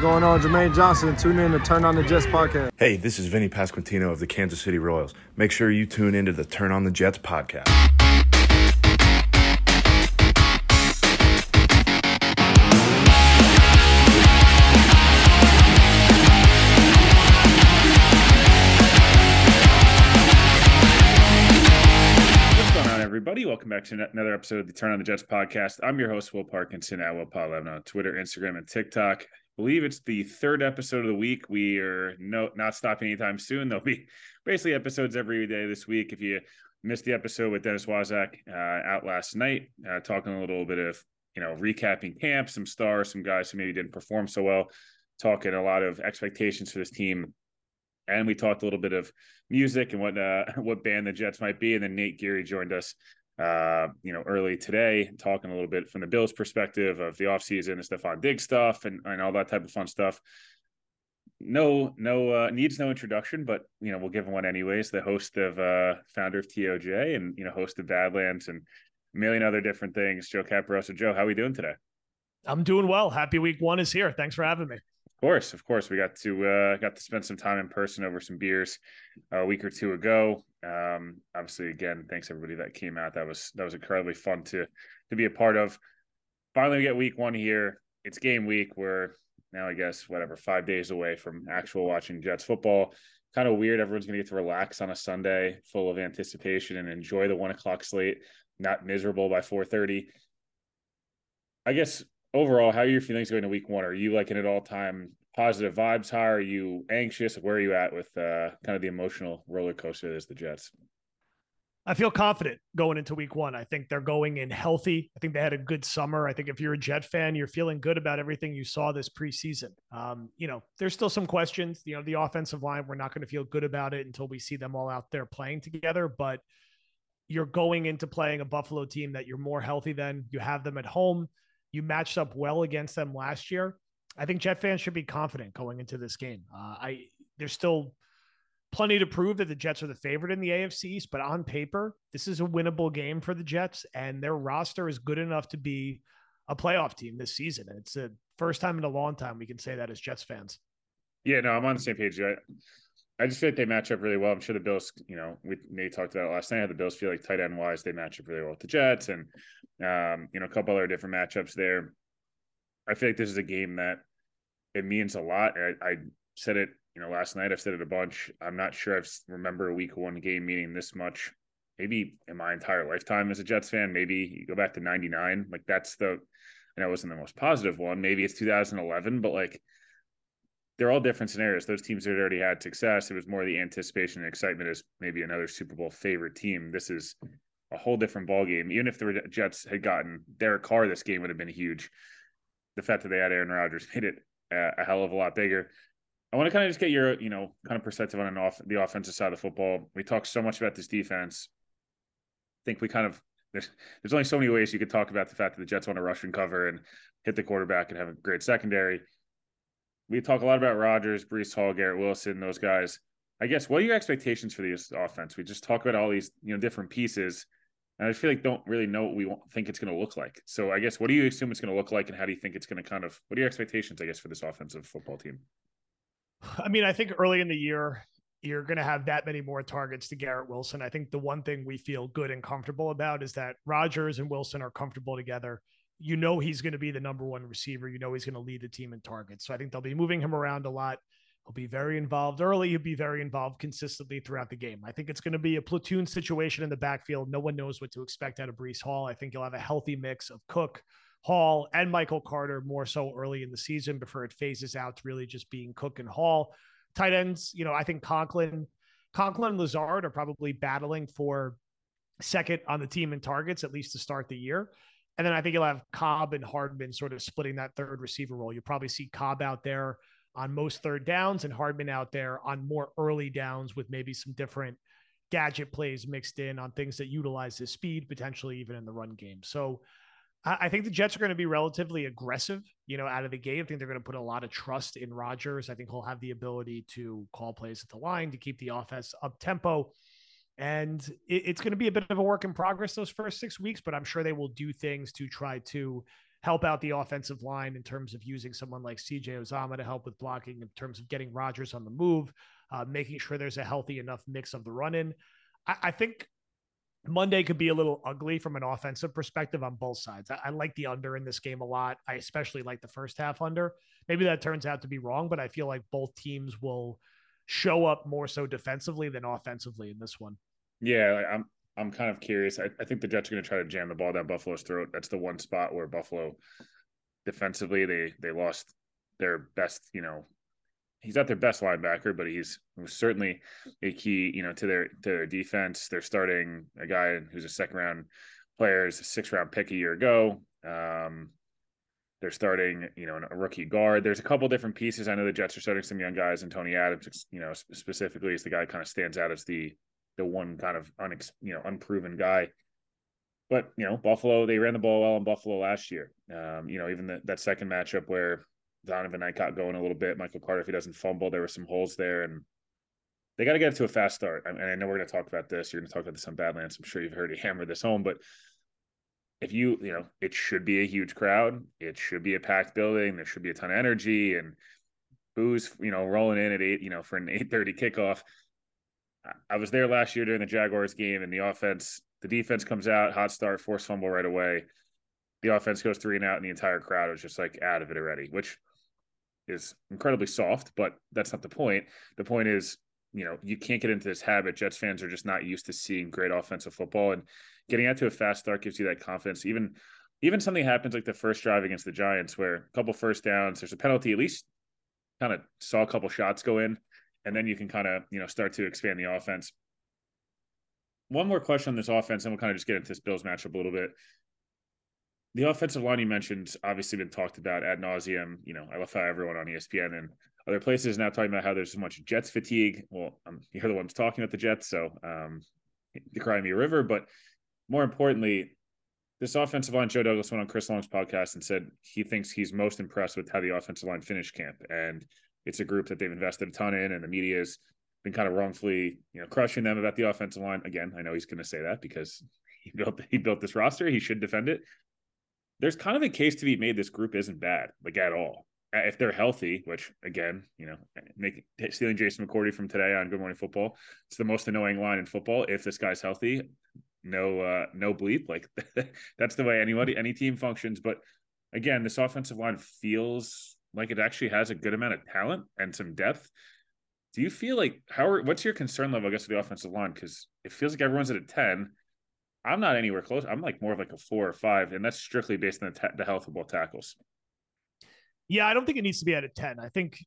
going on? Jermaine Johnson. Tune in to Turn on the Jets podcast. Hey, this is Vinny Pasquantino of the Kansas City Royals. Make sure you tune into the Turn on the Jets podcast. What's going on, everybody. Welcome back to another episode of the Turn on the Jets podcast. I'm your host, Will Parkinson at Will Paul11 on Twitter, Instagram, and TikTok. Believe it's the third episode of the week. We are no not stopping anytime soon. There'll be basically episodes every day this week. If you missed the episode with Dennis Wozak uh, out last night, uh, talking a little bit of you know recapping camp, some stars, some guys who maybe didn't perform so well, talking a lot of expectations for this team and we talked a little bit of music and what uh, what band the Jets might be. And then Nate Geary joined us, uh, you know, early today, talking a little bit from the Bills' perspective of the offseason and Stefon Diggs stuff and, and all that type of fun stuff. No, no uh, needs no introduction, but you know we'll give him one anyways. The host of uh, founder of TOJ and you know host of Badlands and a million other different things. Joe Caporoso. Joe, how are we doing today? I'm doing well. Happy week one is here. Thanks for having me Of course, of course, we got to uh, got to spend some time in person over some beers a week or two ago. Um, obviously, again, thanks everybody that came out. That was that was incredibly fun to to be a part of. Finally, we get week one here. It's game week. We're now, I guess, whatever, five days away from actual watching Jets football. Kind of weird. Everyone's going to get to relax on a Sunday, full of anticipation, and enjoy the one o'clock slate. Not miserable by four thirty. I guess overall, how are your feelings going to week one? Are you like an all time positive vibes high? Are you anxious? Where are you at with uh, kind of the emotional roller coaster that is the Jets? I feel confident going into week one. I think they're going in healthy. I think they had a good summer. I think if you're a Jet fan, you're feeling good about everything you saw this preseason. Um, you know, there's still some questions. You know, the offensive line, we're not going to feel good about it until we see them all out there playing together. But you're going into playing a Buffalo team that you're more healthy than. You have them at home. You matched up well against them last year. I think Jet fans should be confident going into this game. Uh, I there's still plenty to prove that the Jets are the favorite in the AFC East, but on paper, this is a winnable game for the Jets, and their roster is good enough to be a playoff team this season. And it's the first time in a long time we can say that as Jets fans. Yeah, no, I'm on the same page. I, I just feel like they match up really well. I'm sure the Bills, you know, we Nate talked about it last night. The Bills feel like tight end wise, they match up really well with the Jets, and um, you know, a couple other different matchups there. I feel like this is a game that it means a lot. I, I said it, you know, last night. I've said it a bunch. I'm not sure I remember a week one game meaning this much. Maybe in my entire lifetime as a Jets fan. Maybe you go back to '99. Like that's the. I know it wasn't the most positive one. Maybe it's 2011, but like they're all different scenarios. Those teams had already had success. It was more the anticipation and excitement as maybe another Super Bowl favorite team. This is a whole different ball game. Even if the Jets had gotten Derek Carr, this game would have been huge. The fact that they had Aaron Rodgers made it a, a hell of a lot bigger. I want to kind of just get your, you know, kind of perspective on an off the offensive side of the football. We talk so much about this defense. I think we kind of there's there's only so many ways you could talk about the fact that the Jets want to rush and cover and hit the quarterback and have a great secondary we talk a lot about Rodgers, Breece Hall, Garrett Wilson, those guys. I guess what are your expectations for this offense? We just talk about all these you know different pieces, and I feel like don't really know what we think it's going to look like. So I guess what do you assume it's going to look like, and how do you think it's going to kind of what are your expectations? I guess for this offensive football team. I mean, I think early in the year you're going to have that many more targets to Garrett Wilson. I think the one thing we feel good and comfortable about is that Rodgers and Wilson are comfortable together you know he's going to be the number one receiver. You know he's going to lead the team in targets. So I think they'll be moving him around a lot. He'll be very involved early. He'll be very involved consistently throughout the game. I think it's going to be a platoon situation in the backfield. No one knows what to expect out of Breece Hall. I think you'll have a healthy mix of Cook, Hall, and Michael Carter more so early in the season before it phases out to really just being Cook and Hall. Tight ends, you know, I think Conklin, Conklin and Lazard are probably battling for second on the team in targets, at least to start the year. And then I think you'll have Cobb and Hardman sort of splitting that third receiver role. You'll probably see Cobb out there on most third downs and Hardman out there on more early downs with maybe some different gadget plays mixed in on things that utilize his speed, potentially even in the run game. So I think the Jets are going to be relatively aggressive, you know, out of the gate. I think they're going to put a lot of trust in Rodgers. I think he'll have the ability to call plays at the line to keep the offense up tempo. And it's going to be a bit of a work in progress those first six weeks, but I'm sure they will do things to try to help out the offensive line in terms of using someone like CJ Uzomah to help with blocking, in terms of getting Rodgers on the move, uh, making sure there's a healthy enough mix of the run in. I, I, think Monday could be a little ugly from an offensive perspective on both sides. I, I like the under in this game a lot. I especially like the first half under. Maybe that turns out to be wrong, but I feel like both teams will show up more so defensively than offensively in this one. Yeah, I'm I'm kind of curious. I, I think the Jets are going to try to jam the ball down Buffalo's throat. That's the one spot where Buffalo defensively they they lost their best, you know, he's not their best linebacker, but he's certainly a key, you know, to their to their defense. They're starting a guy who's a second round player, is a six round pick a year ago. Um, they're starting, you know, a rookie guard. There's a couple different pieces. I know the Jets are starting some young guys, and Tony Adams, you know, specifically is the guy kind of stands out as the the one kind of unex, you know, unproven guy. But you know, Buffalo they ran the ball well in Buffalo last year. Um, you know, even the, that second matchup where Zonovan Knight got going a little bit, Michael Carter if he doesn't fumble, there were some holes there, and they got to get it to a fast start. I and I know we're going to talk about this. You're going to talk about this on Badlands. I'm sure you've heard it hammer this home, but if you you know it should be a huge crowd it should be a packed building there should be a ton of energy and booze you know rolling in at eight you know for an 8:30 kickoff I was there last year during the Jaguars game, and the offense, the defense comes out, hot start, force fumble right away. The offense goes three and out, and the entire crowd was just like out of it already, which is incredibly soft, but that's not the point. The point is, you know, you can't get into this habit. Jets fans are just not used to seeing great offensive football, and getting out to a fast start gives you that confidence. Even even something happens like the first drive against the Giants, where a couple first downs, there's a penalty, at least kind of saw a couple shots go in and then you can kind of you know start to expand the offense. One more question on this offense, and we'll kind of just get into this Bills matchup a little bit. The offensive line you mentioned obviously been talked about ad nauseum. You know, I love how everyone on ESPN and other places now talking about how there's so much Jets fatigue. Well, um, you're the ones talking about the Jets, so um, cry me a river. But more importantly, this offensive line, Joe Douglas went on Chris Long's podcast and said he thinks he's most impressed with how the offensive line finished camp. And it's a group that they've invested a ton in, and the media has been kind of wrongfully, you know, crushing them about the offensive line. Again, I know he's going to say that because he built he built this roster. He should defend it. There's kind of a case to be made. This group isn't bad, like at all. If they're healthy, which again, you know, make stealing Jason McCourty from today on Good Morning Football, it's the most annoying line in football. If this guy's healthy, no, uh, no bleep. Like that's the way anybody, any team functions. But again, this offensive line feels like it actually has a good amount of talent and some depth. Do you feel like how are, what's your concern level, I guess, with the offensive line? Because it feels like everyone's at a 10. I'm not anywhere close. I'm like more of like a four or five, and that's strictly based on the, the health of both tackles. Yeah, I don't think it needs to be at a 10. I think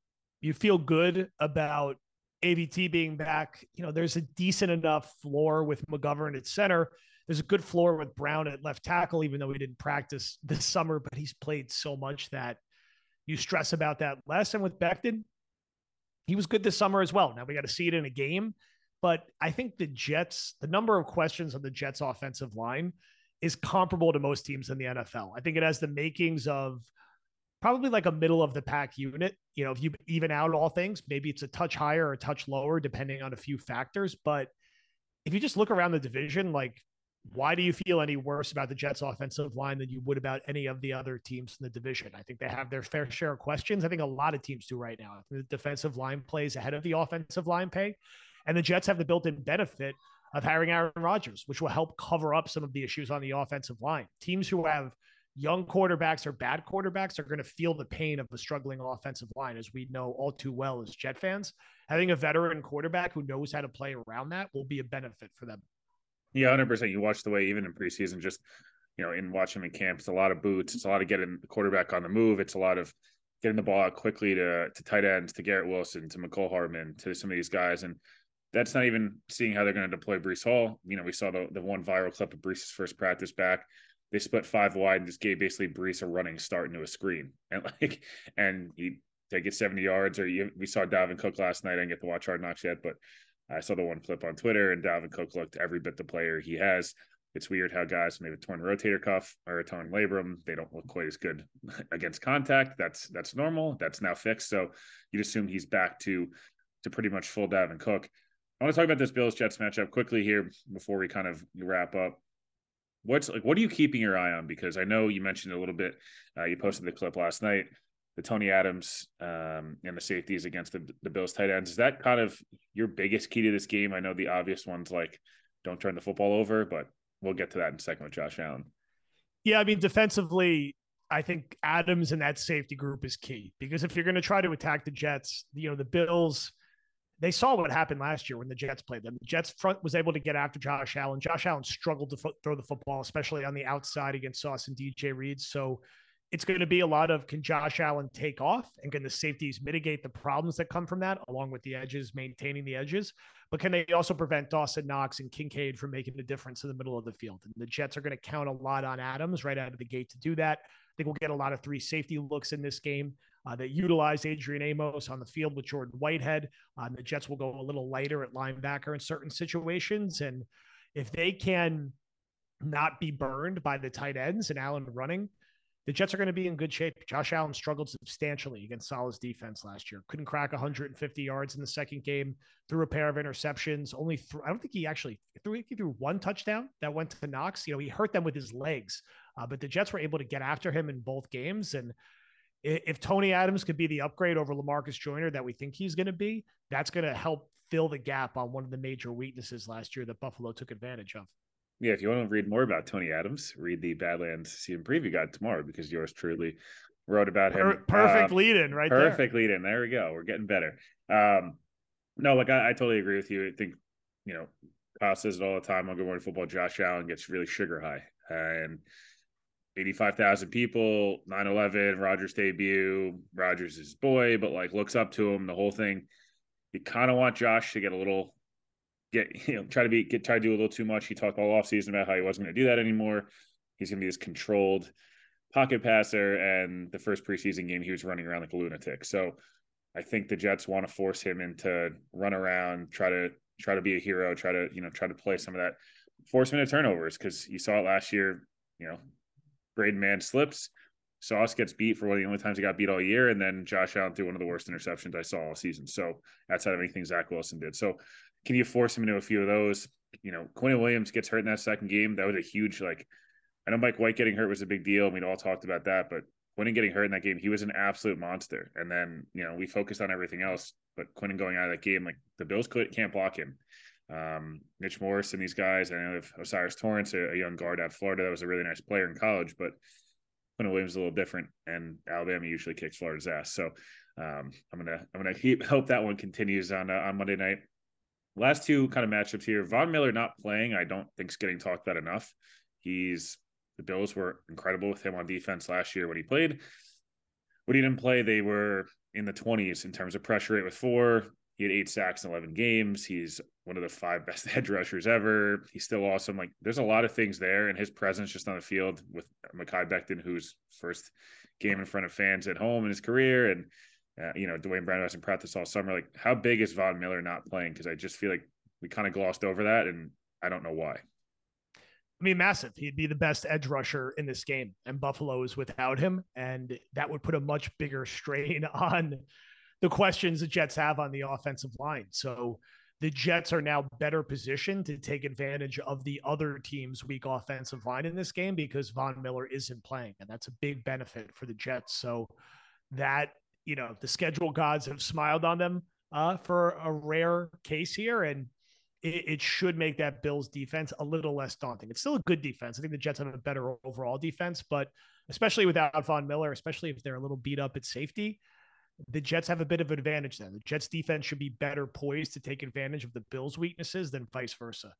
you feel good about AVT being back. You know, there's a decent enough floor with McGovern at center. There's a good floor with Brown at left tackle, even though he didn't practice this summer, but he's played so much that you stress about that less. And with Becton, he was good this summer as well. Now we got to see it in a game. But I think the Jets, the number of questions on the Jets offensive line is comparable to most teams in the NFL. I think it has the makings of probably like a middle of the pack unit. You know, if you even out all things, maybe it's a touch higher or a touch lower, depending on a few factors. But if you just look around the division, like why do you feel any worse about the Jets offensive line than you would about any of the other teams in the division? I think they have their fair share of questions. I think a lot of teams do right now. The defensive line plays ahead of the offensive line pay. And the Jets have the built in benefit of hiring Aaron Rodgers, which will help cover up some of the issues on the offensive line. Teams who have young quarterbacks or bad quarterbacks are going to feel the pain of the struggling offensive line, as we know all too well as Jet fans. Having a veteran quarterback who knows how to play around that will be a benefit for them. Yeah, hundred percent. You watch the way even in preseason, just you know, in watching in camp, it's a lot of boots. It's a lot of getting the quarterback on the move. It's a lot of getting the ball out quickly to to tight ends, to Garrett Wilson, to Mecole Hardman, to some of these guys, and that's not even seeing how they're going to deploy Breece Hall. You know, we saw the the one viral clip of Breece's first practice back. They split five wide and just gave basically Breece a running start into a screen, and like, and he take it seventy yards. Or you, we saw Dalvin Cook last night. I didn't get to watch Hard Knocks yet, but I saw the one clip on Twitter, and Dalvin Cook looked every bit the player he has. It's weird how guys have a torn rotator cuff or a torn labrum, they don't look quite as good against contact. That's that's normal. That's now fixed. So you'd assume he's back to to pretty much full Dalvin Cook. I want to talk about this Bills Jets matchup quickly here before we kind of wrap up. what's like what are you keeping your eye on? Because I know you mentioned a little bit. Uh, you posted the clip last night, the Tony Adams um, and the safeties against the, the Bills tight ends. Is that kind of your biggest key to this game? I know the obvious ones like don't turn the football over, but we'll get to that in a second with Josh Allen. Yeah, I mean defensively, I think Adams and that safety group is key because if you're going to try to attack the Jets, you know the Bills they saw what happened last year when the Jets played them. The Jets front was able to get after Josh Allen. Josh Allen struggled to fo- throw the football, especially on the outside against Sauce and DJ Reed. So it's going to be a lot of can Josh Allen take off and can the safeties mitigate the problems that come from that, along with the edges, maintaining the edges? But can they also prevent Dawson Knox and Kincaid from making a difference in the middle of the field? And the Jets are going to count a lot on Adams right out of the gate to do that. I think we'll get a lot of three safety looks in this game uh, that utilize Adrian Amos on the field with Jordan Whitehead. Um, the Jets will go a little lighter at linebacker in certain situations. And if they can not be burned by the tight ends and Allen running, the Jets are going to be in good shape. Josh Allen struggled substantially against Salah's defense last year. Couldn't crack 150 yards in the second game. Threw a pair of interceptions. Only th- I don't think he actually threw. He threw one touchdown that went to Knox. You know, he hurt them with his legs, uh, but the Jets were able to get after him in both games. And if Tony Adams could be the upgrade over Lamarcus Joyner that we think he's going to be, that's going to help fill the gap on one of the major weaknesses last year that Buffalo took advantage of. Yeah, if you want to read more about Tony Adams, read the Badlands season preview guide tomorrow because yours truly wrote about him. perfect uh, lead in, right? Perfect lead in. There we go. We're getting better. Um, no, like I, I, totally agree with you. I think you know, Kyle says it all the time on Good Morning Football. Josh Allen gets really sugar high, and 85,000 people, 9 11, Rodgers debut. Rodgers is boy, but like looks up to him, the whole thing. You kind of want Josh to get a little, get, you know, try to be, get, try to do a little too much. He talked all offseason about how he wasn't going to do that anymore. He's going to be this controlled pocket passer. And the first preseason game, he was running around like a lunatic. So I think the Jets want to force him into run around, try to, try to be a hero, try to, you know, try to play some of that, force him into turnovers because you saw it last year, you know, Braden Mann slips. Sauce gets beat for one of the only times he got beat all year, and then Josh Allen threw one of the worst interceptions I saw all season. So outside of anything Zach Wilson did. So can you force him into a few of those? You know, Quinn Williams gets hurt in that second game. That was a huge like. I know Mike White getting hurt was a big deal. We all talked about that, but Quinn getting hurt in that game, he was an absolute monster. And then you know we focused on everything else, but Quinn going out of that game, like the Bills could, can't block him. Um, Mitch Morse and these guys. I know of O'Cyrus Torrence, a, a, young guard out of Florida that was a really nice player in college, but Quinn Williams is a little different, and Alabama usually kicks Florida's ass. So um, I'm gonna I'm gonna keep hope that one continues on uh, on Monday night. Last two kind of matchups here. Von Miller not playing, I don't think is getting talked about enough. He's the Bills were incredible with him on defense last year when he played. When he didn't play, they were in the 20s in terms of pressure rate with four, he had eight sacks in 11 games. He's one of the five best edge rushers ever. He's still awesome. Like there's a lot of things there, and his presence just on the field with Mekhi Becton, whose first game in front of fans at home in his career, and uh, you know Duane Brown hasn't practiced all summer. Like how big is Von Miller not playing? Because I just feel like we kind of glossed over that, and I don't know why. I mean, massive. He'd be the best edge rusher in this game, and Buffalo is without him, and that would put a much bigger strain on the questions the Jets have on the offensive line. So the Jets are now better positioned to take advantage of the other team's weak offensive line in this game because Von Miller isn't playing. And that's a big benefit for the Jets. So that, you know, the schedule gods have smiled on them uh, for a rare case here. And it, it should make that Bills defense a little less daunting. It's still a good defense. I think the Jets have a better overall defense, but especially without Von Miller, especially if they're a little beat up at safety, the Jets have a bit of an advantage then. The Jets defense should be better poised to take advantage of the Bills' weaknesses than vice versa.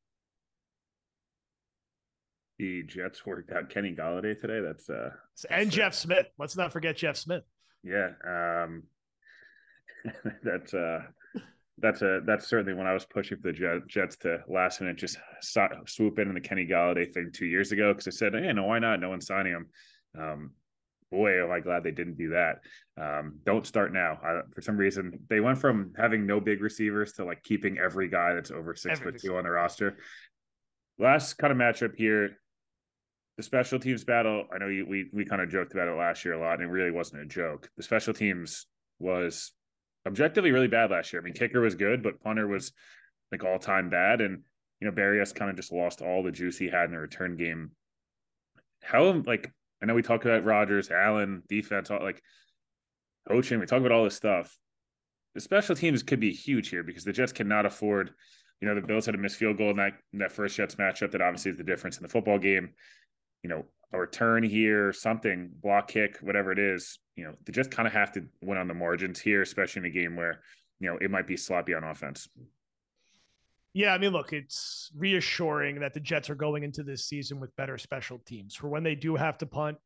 The Jets worked out Kenny Golladay today. That's uh and that's, Jeff Smith. Let's not forget Jeff Smith. Yeah. Um that's uh that's a that's certainly when I was pushing for the Jets to last minute just swoop in on the Kenny Golladay thing two years ago because I said, hey, no, why not? No one's signing him. Um, boy, am I glad they didn't do that. Um, don't start now. I, for some reason, they went from having no big receivers to like keeping every guy that's over six foot two on the roster. Last kind of matchup here, the special teams battle. I know you, we we kind of joked about it last year a lot, and it really wasn't a joke. The special teams was objectively really bad last year. I mean, kicker was good, but punter was like all time bad, and you know Berrios kind of just lost all the juice he had in the return game how like I know we talk about Rodgers Allen, defense, all like coaching. We talk about all this stuff. The special teams could be huge here because the Jets cannot afford. You know, the Bills had a missed field goal in that in that first Jets matchup. That obviously is the difference in the football game. You know, a return here, something, block kick, whatever it is. You know, they just kind of have to win on the margins here, especially in a game where you know it might be sloppy on offense. Yeah, I mean, look, it's reassuring that the Jets are going into this season with better special teams. For when they do have to punt,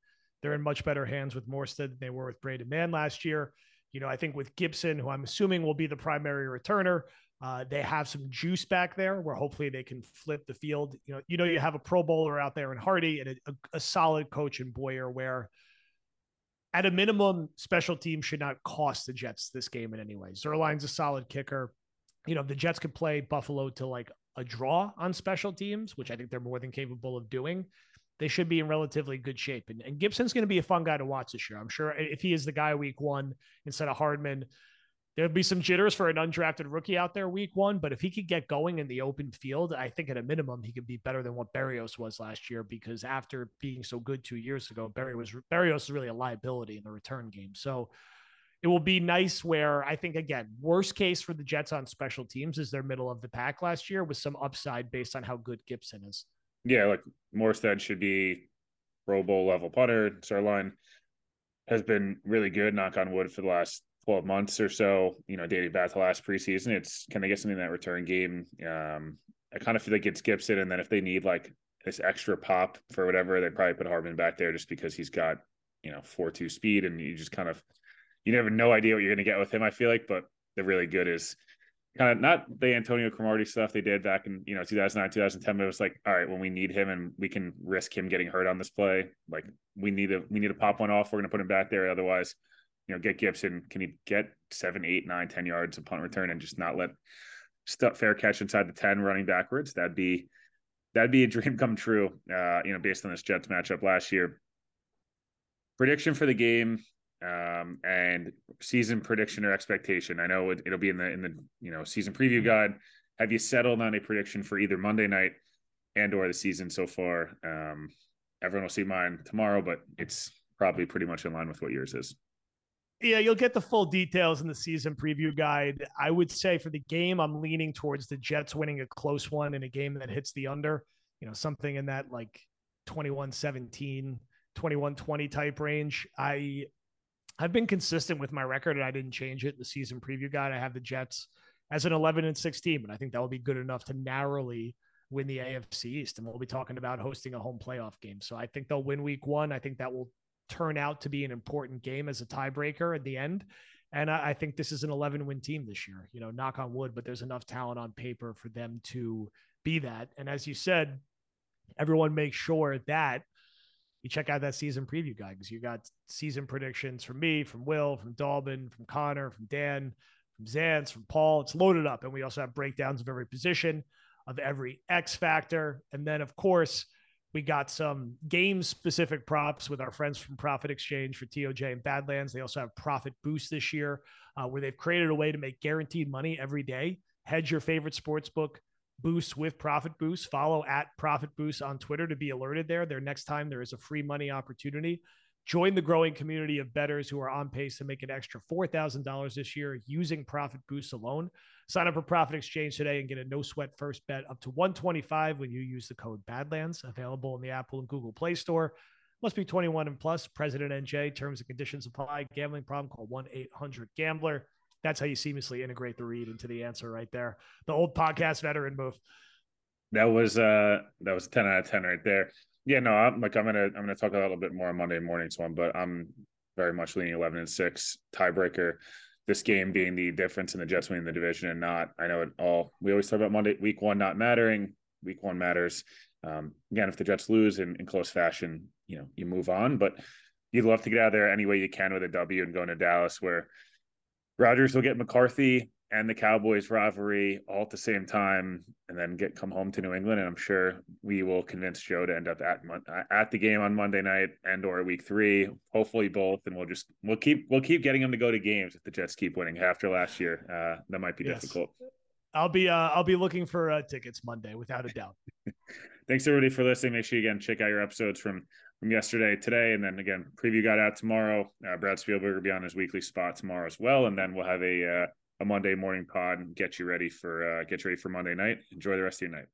they're in much better hands with Morstead than they were with Braden Mann last year. You know, I think with Gibson, who I'm assuming will be the primary returner, uh, they have some juice back there where hopefully they can flip the field. You know, you know, you have a Pro Bowler out there in Hardee and a, a solid coach in Boyer, where at a minimum, special teams should not cost the Jets this game in any way. Zuerlein's a solid kicker you know, the Jets could play Buffalo to like a draw on special teams, which I think they're more than capable of doing. They should be in relatively good shape. And, and Gibson's going to be a fun guy to watch this year. I'm sure if he is the guy week one instead of Hardman, there'll be some jitters for an undrafted rookie out there week one. But if he could get going in the open field, I think at a minimum he could be better than what Berrios was last year. Because after being so good two years ago, Berrios was Berrios is really a liability in the return game. So it will be nice where I think again, worst case for the Jets on special teams is their middle of the pack last year with some upside based on how good Gibson is. Yeah, like Morstead should be Pro Bowl level putter. Zuerlein has been really good, knock on wood, for the last 12 months or so, you know, dating back to last preseason. It's can they get something in that return game? Um, I kind of feel like it's Gibson, and then if they need like this extra pop for whatever, they probably put Hardman back there just because he's got, you know, four two speed and you just kind of you never no idea what you're going to get with him. I feel like, but the really good is kind of not the Antonio Cromartie stuff they did back in you know 2009 2010 but it was like all right when we need him and we can risk him getting hurt on this play like we need to we need to pop one off we're going to put him back there otherwise you know get Gibson can he get seven eight nine ten yards of punt return and just not let stuff fair catch inside the 10 running backwards that'd be that'd be a dream come true uh you know based on this Jets matchup last year prediction for the game um, and season prediction or expectation. I know it, will be in the in the you know season preview guide. Have you settled on a prediction for either Monday night and or the season so far? Um, everyone will see mine tomorrow, but it's probably pretty much in line with what yours is. Yeah, you'll get the full details in the season preview guide. I would say for the game, I'm leaning towards the Jets winning a close one in a game that hits the under, you know, something in that like 21 17, 21 20 type range. I I've been consistent with my record and I didn't change it. In the season preview guide, I have the Jets as an 11 and 16, and I think that will be good enough to narrowly win the AFC East. And we'll be talking about hosting a home playoff game. So I think they'll win week one. I think that will turn out to be an important game as a tiebreaker at the end. And I, think this is an 11 win team this year, you know, knock on wood, but there's enough talent on paper for them to be that. And as you said, everyone makes sure that you check out that season preview guide because you got season predictions from me, from Will, from Dalbin, from Connor, from Dan, from Zance, from Paul. It's loaded up. And we also have breakdowns of every position, of every X factor. And then, of course, we got some game specific props with our friends from Prophet Exchange for TOJ and Badlands. They also have Profit Boost this year, uh, where they've created a way to make guaranteed money every day. Hedge your favorite sports book boost with Profit Boost. Follow at Profit Boost on Twitter to be alerted there. Their next time there is a free money opportunity. Join the growing community of bettors who are on pace to make an extra $4,000 this year using Profit Boost alone. Sign up for Prophet Exchange today and get a no sweat first bet up to 125 when you use the code Badlands, available in the Apple and Google Play Store. Must be 21 and plus. President NJ. Terms and conditions apply. Gambling problem? Call 1 800 Gambler. That's how you seamlessly integrate the read into the answer right there. The old podcast veteran move. That was uh that was 10 out of 10 right there. Yeah, no, I'm like I'm gonna I'm gonna talk a little bit more on Monday morning's one, but I'm very much leaning 11 and 6 tiebreaker. This game being the difference in the Jets winning the division and not. I know it all. We always talk about Monday week one not mattering. Week one matters. Um, again, if the Jets lose in, in close fashion, you know you move on, but you'd love to get out of there any way you can with a W and go into Dallas where Rodgers will get McCarthy and the Cowboys rivalry all at the same time, and then get come home to New England. And I'm sure we will convince Joe to end up at at the game on Monday night and or week three. Hopefully both, and we'll just we'll keep we'll keep getting him to go to games if the Jets keep winning. After last year, uh, that might be yes. difficult. I'll be uh, I'll be looking for uh, tickets Monday without a doubt. Thanks everybody for listening. Make sure you again check out your episodes from from yesterday, today, and then again preview got out tomorrow. Uh, Brad Spielberg will be on his weekly spot tomorrow as well, and then we'll have a uh, a Monday morning pod and get you ready for uh, get you ready for Monday night. Enjoy the rest of your night.